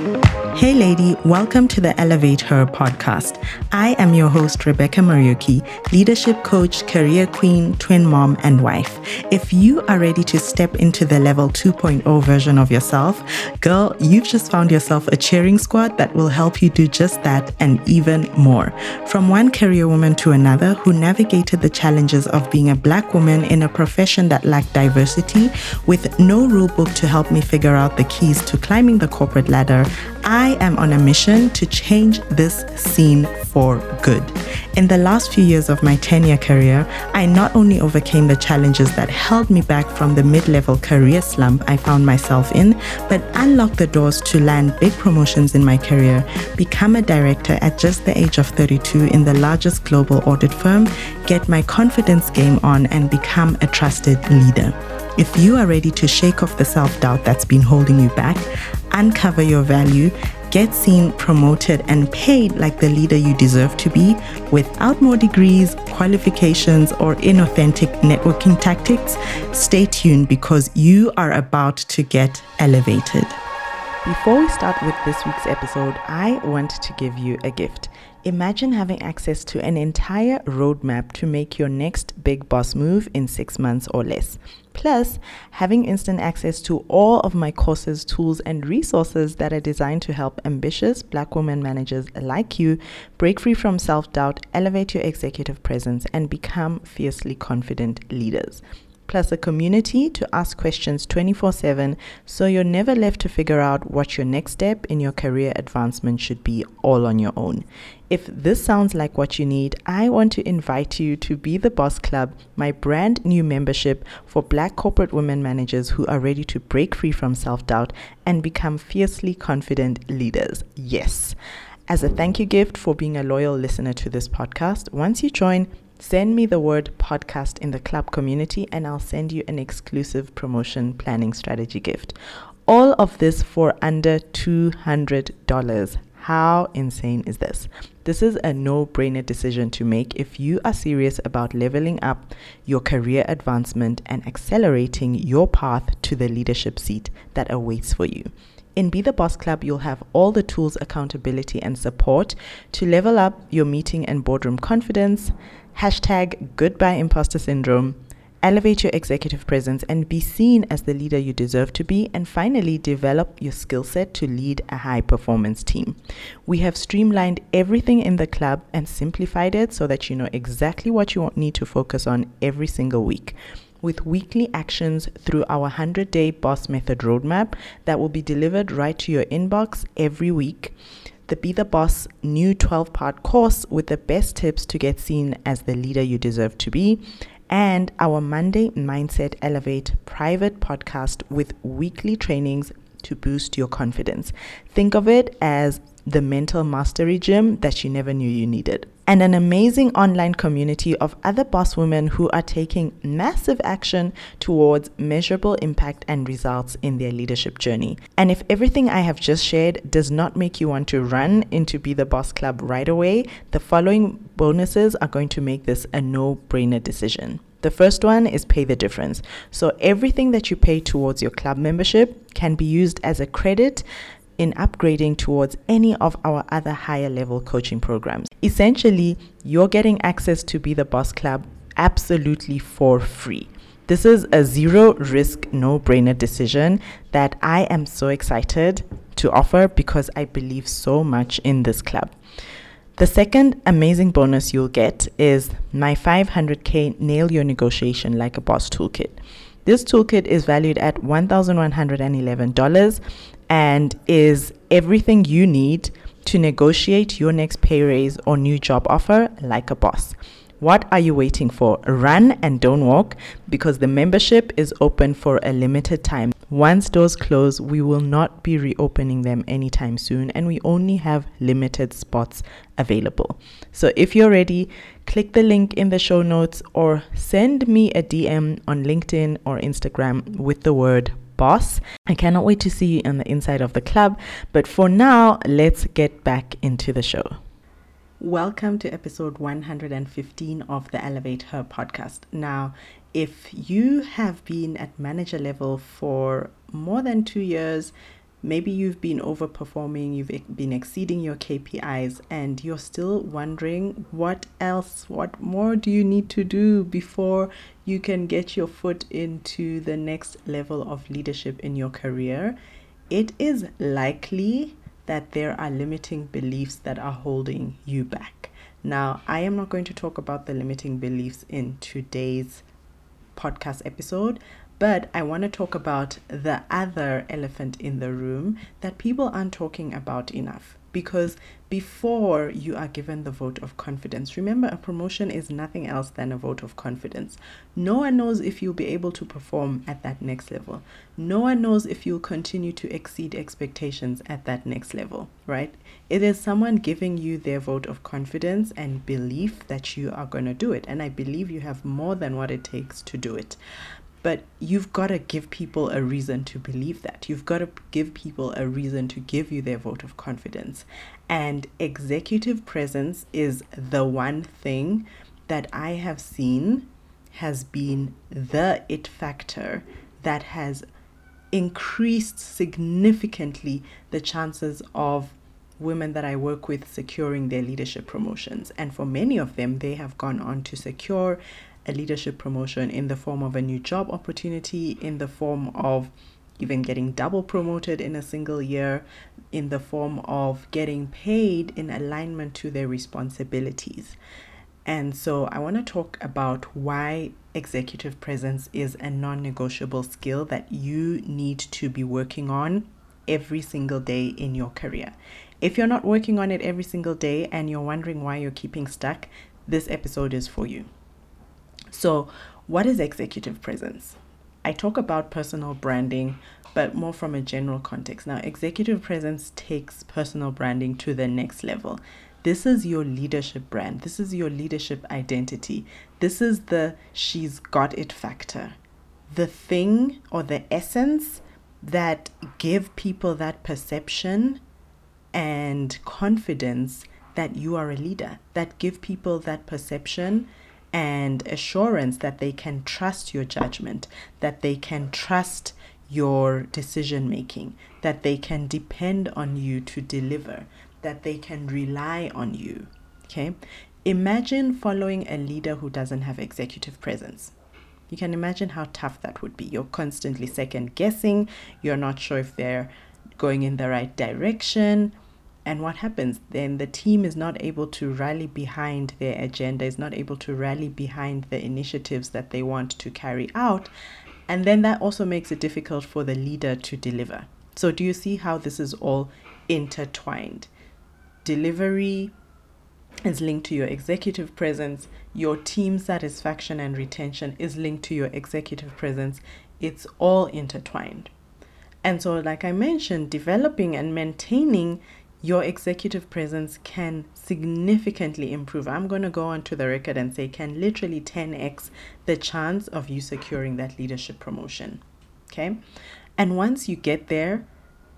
Hey, lady, welcome to the Elevate Her podcast. I am your host, Rebecca Muriuki, leadership coach, career queen, twin mom, and wife. If you are ready to step into the level 2.0 version of yourself, girl, you've just found yourself a cheering squad that will help you do just that and even more. From one career woman to another who navigated the challenges of being a black woman in a profession that lacked diversity with no rule book to help me figure out the keys to climbing the corporate ladder, I am on a mission to change this scene for good. In the last few years of my 10 year career, I not only overcame the challenges that held me back from the mid level career slump I found myself in, but unlocked the doors to land big promotions in my career, become a director at just the age of 32 in the largest global audit firm, get my confidence game on, and become a trusted leader. If you are ready to shake off the self doubt that's been holding you back, uncover your value, get seen, promoted, and paid like the leader you deserve to be without more degrees, qualifications, or inauthentic networking tactics, stay tuned because you are about to get elevated. Before we start with this week's episode, I want to give you a gift. Imagine having access to an entire roadmap to make your next big boss move in six months or less. Plus, having instant access to all of my courses, tools, and resources that are designed to help ambitious black women managers like you break free from self doubt, elevate your executive presence, and become fiercely confident leaders plus a community to ask questions 24 7 so you're never left to figure out what your next step in your career advancement should be all on your own. If this sounds like what you need, I want to invite you to Be the Boss Club, my brand new membership for black corporate women managers who are ready to break free from self doubt and become fiercely confident leaders. Yes. As a thank you gift for being a loyal listener to this podcast, once you join, Send me the word podcast in the club community and I'll send you an exclusive promotion planning strategy gift. All of this for under $200. How insane is this? This is a no brainer decision to make if you are serious about leveling up your career advancement and accelerating your path to the leadership seat that awaits for you. In Be the Boss Club, you'll have all the tools, accountability, and support to level up your meeting and boardroom confidence Hashtag goodbye imposter syndrome. Elevate your executive presence and be seen as the leader you deserve to be. And finally, develop your skill set to lead a high performance team. We have streamlined everything in the club and simplified it so that you know exactly what you need to focus on every single week with weekly actions through our 100 day boss method roadmap that will be delivered right to your inbox every week the Be the Boss new 12 part course with the best tips to get seen as the leader you deserve to be, and our Monday Mindset Elevate private podcast with weekly trainings to boost your confidence. Think of it as the mental mastery gym that you never knew you needed and an amazing online community of other boss women who are taking massive action towards measurable impact and results in their leadership journey. And if everything I have just shared does not make you want to run into Be the Boss Club right away, the following bonuses are going to make this a no brainer decision. The first one is pay the difference. So everything that you pay towards your club membership can be used as a credit in upgrading towards any of our other higher level coaching programs. Essentially, you're getting access to Be the Boss Club absolutely for free. This is a zero risk, no brainer decision that I am so excited to offer because I believe so much in this club. The second amazing bonus you'll get is my 500k Nail Your Negotiation Like a Boss toolkit. This toolkit is valued at $1,111 and is everything you need to negotiate your next pay raise or new job offer like a boss. What are you waiting for? Run and don't walk because the membership is open for a limited time. Once doors close, we will not be reopening them anytime soon and we only have limited spots available. So if you're ready, click the link in the show notes or send me a DM on LinkedIn or Instagram with the word boss. I cannot wait to see you on the inside of the club. But for now, let's get back into the show. Welcome to episode 115 of the Elevate Her podcast. Now, if you have been at manager level for more than two years, Maybe you've been overperforming, you've been exceeding your KPIs, and you're still wondering what else, what more do you need to do before you can get your foot into the next level of leadership in your career. It is likely that there are limiting beliefs that are holding you back. Now, I am not going to talk about the limiting beliefs in today's podcast episode, but I want to talk about the other elephant in the room that people aren't talking about enough. Because before you are given the vote of confidence, remember a promotion is nothing else than a vote of confidence. No one knows if you'll be able to perform at that next level. No one knows if you'll continue to exceed expectations at that next level, right? It is someone giving you their vote of confidence and belief that you are going to do it. And I believe you have more than what it takes to do it. But you've got to give people a reason to believe that. You've got to give people a reason to give you their vote of confidence. And executive presence is the one thing that I have seen has been the it factor that has increased significantly the chances of women that I work with securing their leadership promotions. And for many of them, they have gone on to secure a leadership promotion in the form of a new job opportunity, in the form of even getting double promoted in a single year, in the form of getting paid in alignment to their responsibilities. And so I want to talk about why executive presence is a non negotiable skill that you need to be working on every single day in your career. If you're not working on it every single day and you're wondering why you're keeping stuck, this episode is for you. So, what is executive presence? I talk about personal branding, but more from a general context. Now, executive presence takes personal branding to the next level. This is your leadership brand. This is your leadership identity. This is the she's got it factor. The thing or the essence that give people that perception and confidence that you are a leader, that give people that perception and assurance that they can trust your judgment, that they can trust your decision making, that they can depend on you to deliver, that they can rely on you. Okay? Imagine following a leader who doesn't have executive presence. You can imagine how tough that would be. You're constantly second guessing, you're not sure if they're going in the right direction, and what happens then? The team is not able to rally behind their agenda, is not able to rally behind the initiatives that they want to carry out. And then that also makes it difficult for the leader to deliver. So, do you see how this is all intertwined? Delivery is linked to your executive presence, your team satisfaction and retention is linked to your executive presence. It's all intertwined. And so, like I mentioned, developing and maintaining your executive presence can significantly improve. I'm going to go on to the record and say can literally 10x the chance of you securing that leadership promotion. Okay? And once you get there,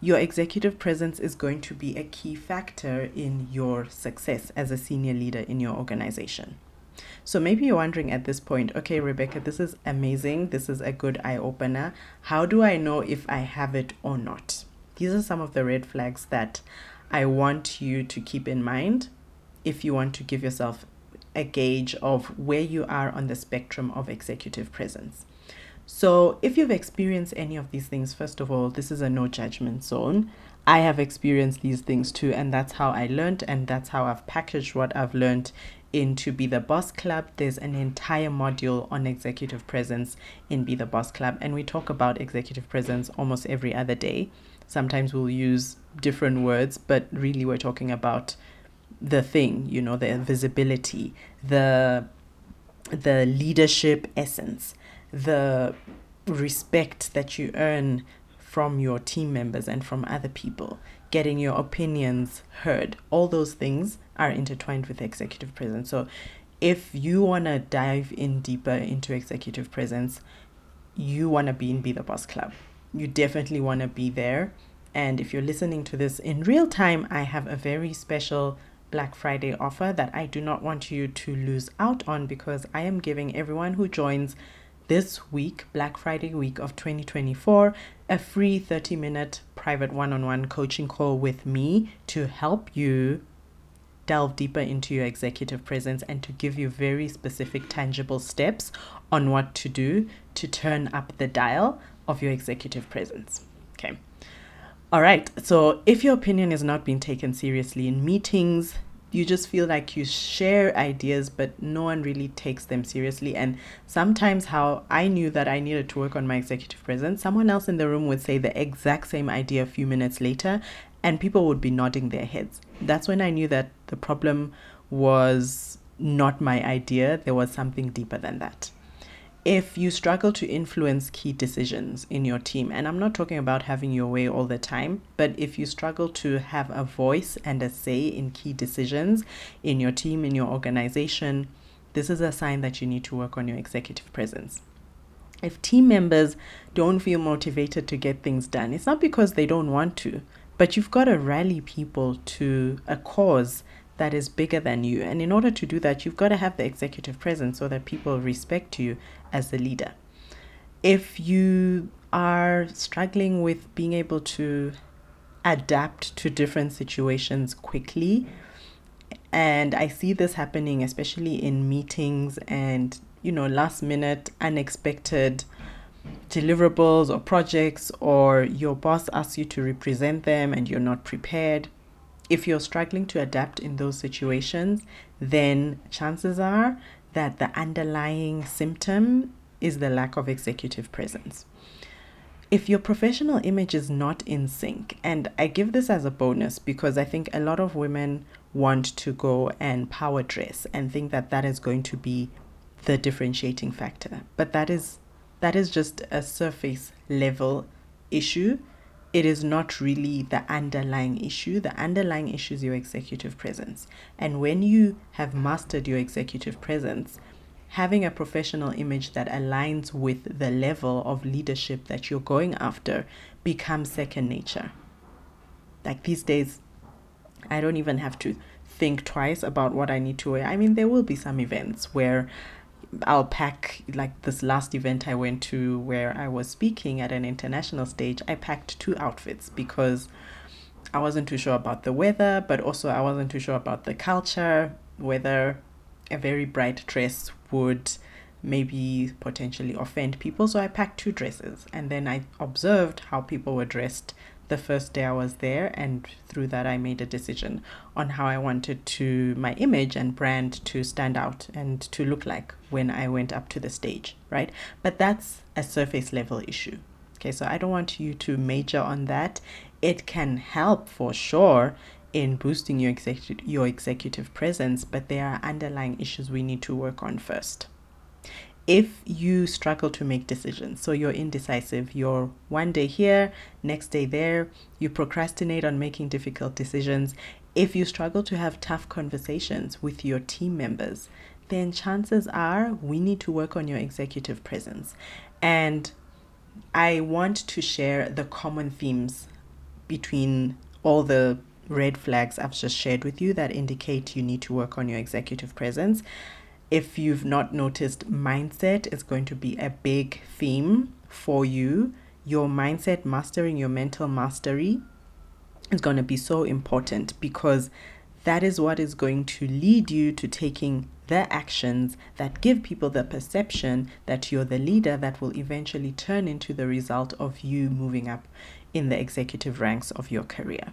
your executive presence is going to be a key factor in your success as a senior leader in your organization. So maybe you're wondering at this point, okay, Rebecca, this is amazing. This is a good eye opener. How do I know if I have it or not? These are some of the red flags that I want you to keep in mind if you want to give yourself a gauge of where you are on the spectrum of executive presence. So, if you've experienced any of these things, first of all, this is a no judgment zone. I have experienced these things too, and that's how I learned, and that's how I've packaged what I've learned into Be the Boss Club. There's an entire module on executive presence in Be the Boss Club, and we talk about executive presence almost every other day. Sometimes we'll use different words, but really we're talking about the thing, you know, the visibility, the the leadership essence, the respect that you earn from your team members and from other people, getting your opinions heard. All those things are intertwined with executive presence. So if you want to dive in deeper into executive presence, you want to be in Be the Boss Club. You definitely want to be there. And if you're listening to this in real time, I have a very special Black Friday offer that I do not want you to lose out on because I am giving everyone who joins this week, Black Friday week of 2024, a free 30 minute private one on one coaching call with me to help you delve deeper into your executive presence and to give you very specific, tangible steps on what to do to turn up the dial of your executive presence. Okay. All right. So, if your opinion is not being taken seriously in meetings, you just feel like you share ideas, but no one really takes them seriously. And sometimes, how I knew that I needed to work on my executive presence, someone else in the room would say the exact same idea a few minutes later, and people would be nodding their heads. That's when I knew that the problem was not my idea, there was something deeper than that. If you struggle to influence key decisions in your team, and I'm not talking about having your way all the time, but if you struggle to have a voice and a say in key decisions in your team, in your organization, this is a sign that you need to work on your executive presence. If team members don't feel motivated to get things done, it's not because they don't want to, but you've got to rally people to a cause that is bigger than you. And in order to do that, you've got to have the executive presence so that people respect you as the leader. If you are struggling with being able to adapt to different situations quickly, and I see this happening especially in meetings and, you know, last minute, unexpected deliverables or projects, or your boss asks you to represent them and you're not prepared, if you're struggling to adapt in those situations, then chances are that the underlying symptom is the lack of executive presence. If your professional image is not in sync, and I give this as a bonus because I think a lot of women want to go and power dress and think that that is going to be the differentiating factor, but that is that is just a surface level issue. It is not really the underlying issue. The underlying issue is your executive presence. And when you have mastered your executive presence, having a professional image that aligns with the level of leadership that you're going after becomes second nature. Like these days, I don't even have to think twice about what I need to wear. I mean, there will be some events where I'll pack like this last event I went to where I was speaking at an international stage. I packed two outfits because I wasn't too sure about the weather, but also I wasn't too sure about the culture, whether a very bright dress would maybe potentially offend people. So I packed two dresses and then I observed how people were dressed the first day I was there, and through that, I made a decision on how I wanted to my image and brand to stand out and to look like when I went up to the stage, right? But that's a surface level issue. Okay, so I don't want you to major on that. It can help for sure in boosting your executive your executive presence, but there are underlying issues we need to work on first if you struggle to make decisions, so you're indecisive, you're one day here, next day there, you procrastinate on making difficult decisions, if you struggle to have tough conversations with your team members, then chances are we need to work on your executive presence. And I want to share the common themes between all the red flags I've just shared with you that indicate you need to work on your executive presence if you've not noticed, mindset is going to be a big theme for you. Your mindset, mastering your mental mastery, is going to be so important because that is what is going to lead you to taking the actions that give people the perception that you're the leader that will eventually turn into the result of you moving up in the executive ranks of your career.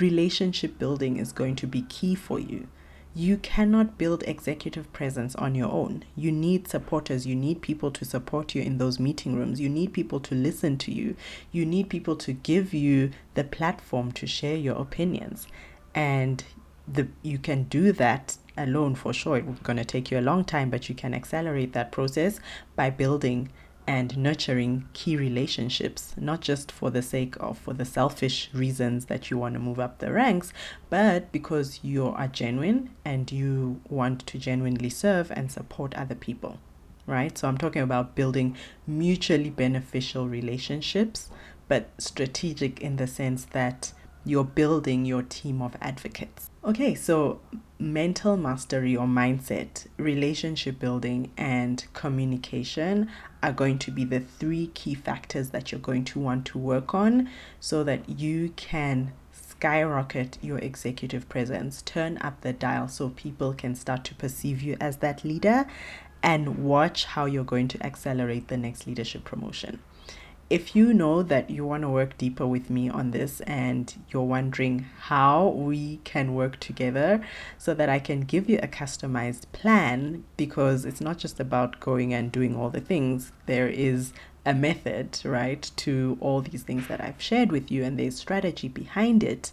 Relationship building is going to be key for you you cannot build executive presence on your own. You need supporters. You need people to support you in those meeting rooms. You need people to listen to you. You need people to give you the platform to share your opinions. And the you can do that alone for sure. It's going to take you a long time, but you can accelerate that process by building and nurturing key relationships, not just for the sake of for the selfish reasons that you want to move up the ranks, but because you are genuine and you want to genuinely serve and support other people. Right? So I'm talking about building mutually beneficial relationships, but strategic in the sense that you're building your team of advocates. Okay, so mental mastery or mindset, relationship building, and communication are going to be the three key factors that you're going to want to work on so that you can skyrocket your executive presence, turn up the dial so people can start to perceive you as that leader, and watch how you're going to accelerate the next leadership promotion if you know that you want to work deeper with me on this and you're wondering how we can work together so that I can give you a customized plan, because it's not just about going and doing all the things, there is a method, right, to all these things that I've shared with you, and there's strategy behind it.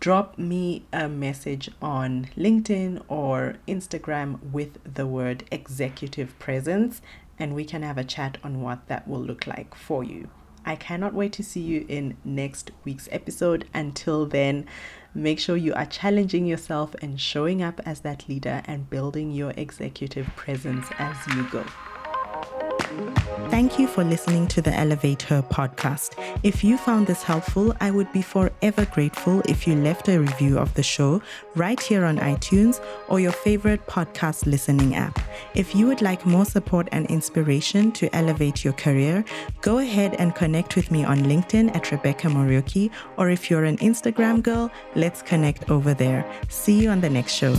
Drop me a message on LinkedIn or Instagram with the word executive presence and we can have a chat on what that will look like for you. I cannot wait to see you in next week's episode. Until then, make sure you are challenging yourself and showing up as that leader and building your executive presence as you go. Thank you for listening to the Elevate Her podcast. If you found this helpful, I would be forever grateful if you left a review of the show right here on iTunes or your favorite podcast listening app. If you would like more support and inspiration to elevate your career, go ahead and connect with me on LinkedIn at Rebecca Muriuki, or if you're an Instagram girl, let's connect over there. See you on the next show.